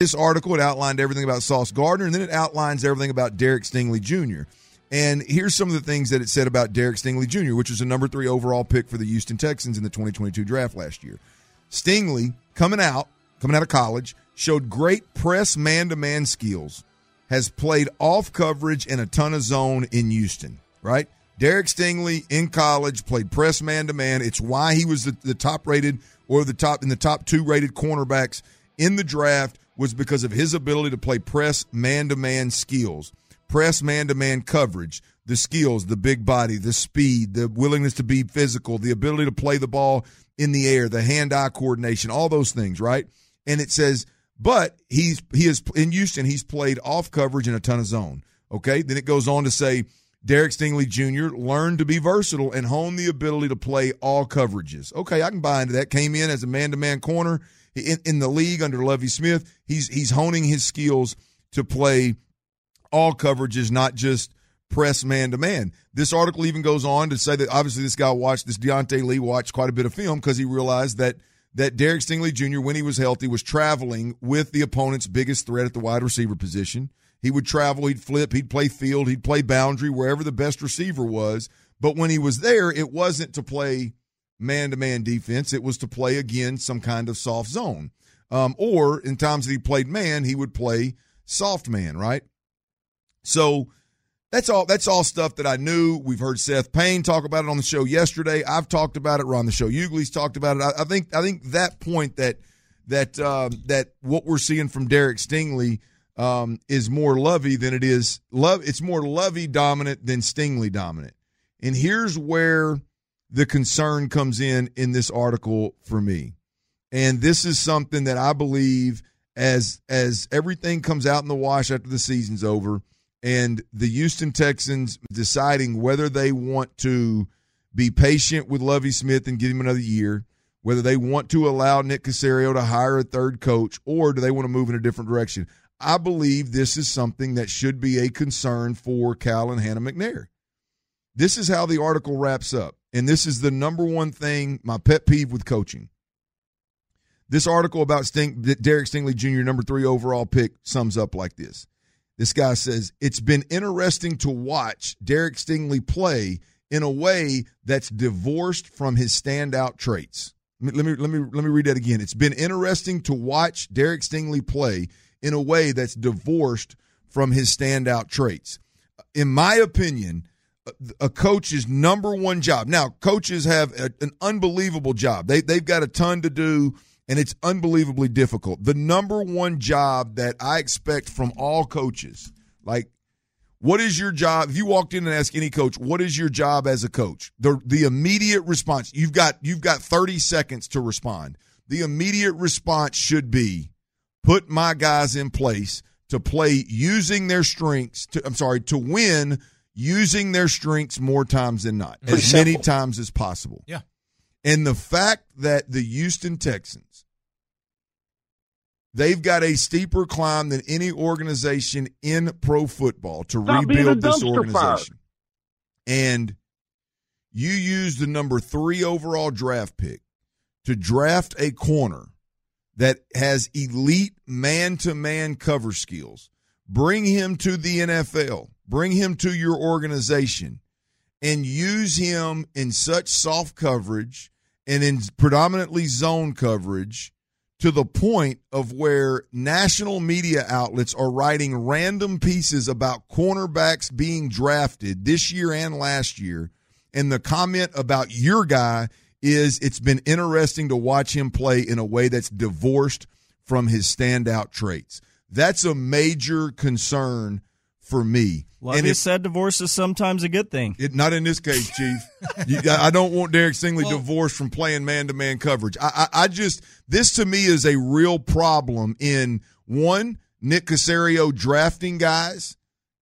This article it outlined everything about Sauce Gardner, and then it outlines everything about Derek Stingley Jr. And here's some of the things that it said about Derek Stingley Jr., which was a number three overall pick for the Houston Texans in the 2022 draft last year. Stingley coming out, coming out of college, showed great press man-to-man skills, has played off coverage and a ton of zone in Houston. Right? Derek Stingley in college played press man-to-man. It's why he was the, the top rated or the top in the top two rated cornerbacks in the draft was because of his ability to play press man to man skills, press man to man coverage, the skills, the big body, the speed, the willingness to be physical, the ability to play the ball in the air, the hand eye coordination, all those things, right? And it says, but he's he is in Houston, he's played off coverage in a ton of zone. Okay. Then it goes on to say Derek Stingley Jr. learned to be versatile and hone the ability to play all coverages. Okay, I can buy into that. Came in as a man to man corner in, in the league under Lovie Smith. He's he's honing his skills to play all coverages, not just press man to man. This article even goes on to say that obviously this guy watched this Diante Lee watched quite a bit of film because he realized that that Derek Stingley Jr. when he was healthy was traveling with the opponent's biggest threat at the wide receiver position. He would travel, he'd flip, he'd play field, he'd play boundary wherever the best receiver was. But when he was there, it wasn't to play man to man defense. It was to play again some kind of soft zone. Um, or in times that he played man, he would play soft man, right? So that's all that's all stuff that I knew. We've heard Seth Payne talk about it on the show yesterday. I've talked about it. Ron the show Ugley's talked about it. I, I think I think that point that that um, that what we're seeing from Derek Stingley um, is more Lovie than it is love. It's more Lovie dominant than Stingley dominant. And here's where the concern comes in in this article for me. And this is something that I believe as as everything comes out in the wash after the season's over and the Houston Texans deciding whether they want to be patient with Lovie Smith and give him another year, whether they want to allow Nick Caserio to hire a third coach, or do they want to move in a different direction. I believe this is something that should be a concern for Cal and Hannah McNair. This is how the article wraps up. And this is the number one thing, my pet peeve with coaching. This article about Derek Stingley Jr., number three overall pick, sums up like this. This guy says, It's been interesting to watch Derek Stingley play in a way that's divorced from his standout traits. Let me, let me, let me read that again. It's been interesting to watch Derek Stingley play in a way that's divorced from his standout traits. In my opinion, a coach's number one job. Now, coaches have a, an unbelievable job. They they've got a ton to do and it's unbelievably difficult. The number one job that I expect from all coaches, like what is your job? If you walked in and asked any coach, what is your job as a coach? The the immediate response, you've got you've got 30 seconds to respond. The immediate response should be put my guys in place to play using their strengths to I'm sorry, to win using their strengths more times than not, Pretty as simple. many times as possible. Yeah. And the fact that the Houston Texans, they've got a steeper climb than any organization in pro football to Stop rebuild this organization. And you use the number three overall draft pick to draft a corner that has elite man to man cover skills. Bring him to the NFL bring him to your organization and use him in such soft coverage and in predominantly zone coverage to the point of where national media outlets are writing random pieces about cornerbacks being drafted this year and last year. And the comment about your guy is it's been interesting to watch him play in a way that's divorced from his standout traits. That's a major concern for me. Like and you said, divorce is sometimes a good thing. It, not in this case, Chief. you, I don't want Derek Stingley well, divorced from playing man to man coverage. I, I, I just this to me is a real problem in One, Nick Caserio drafting guys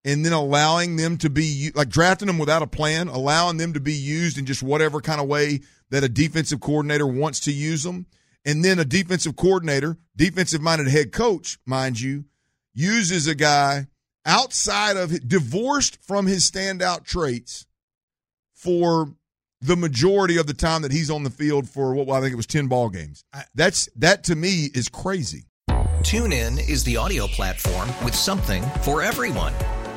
and then allowing them to be like drafting them without a plan, allowing them to be used in just whatever kind of way that a defensive coordinator wants to use them. And then a defensive coordinator, defensive minded head coach, mind you, uses a guy outside of divorced from his standout traits for the majority of the time that he's on the field for what well, I think it was 10 ball games. That's that to me is crazy. TuneIn is the audio platform with something for everyone.